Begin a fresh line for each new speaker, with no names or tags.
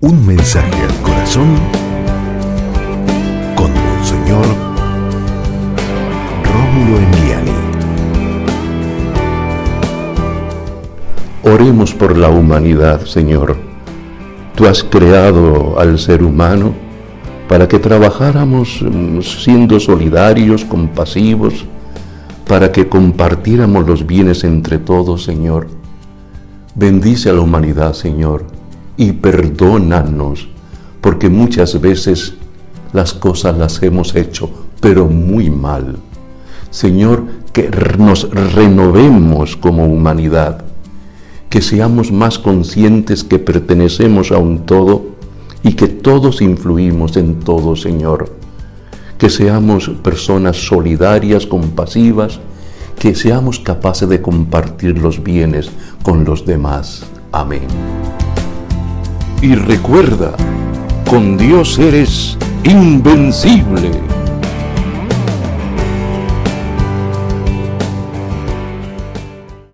Un mensaje al corazón con Monseñor Rómulo Emiliani.
Oremos por la humanidad, Señor. Tú has creado al ser humano para que trabajáramos mm, siendo solidarios, compasivos, para que compartiéramos los bienes entre todos, Señor. Bendice a la humanidad, Señor, y perdónanos, porque muchas veces las cosas las hemos hecho, pero muy mal. Señor, que nos renovemos como humanidad, que seamos más conscientes que pertenecemos a un todo y que todos influimos en todo, Señor. Que seamos personas solidarias, compasivas, que seamos capaces de compartir los bienes con los demás. Amén.
Y recuerda, con Dios eres invencible.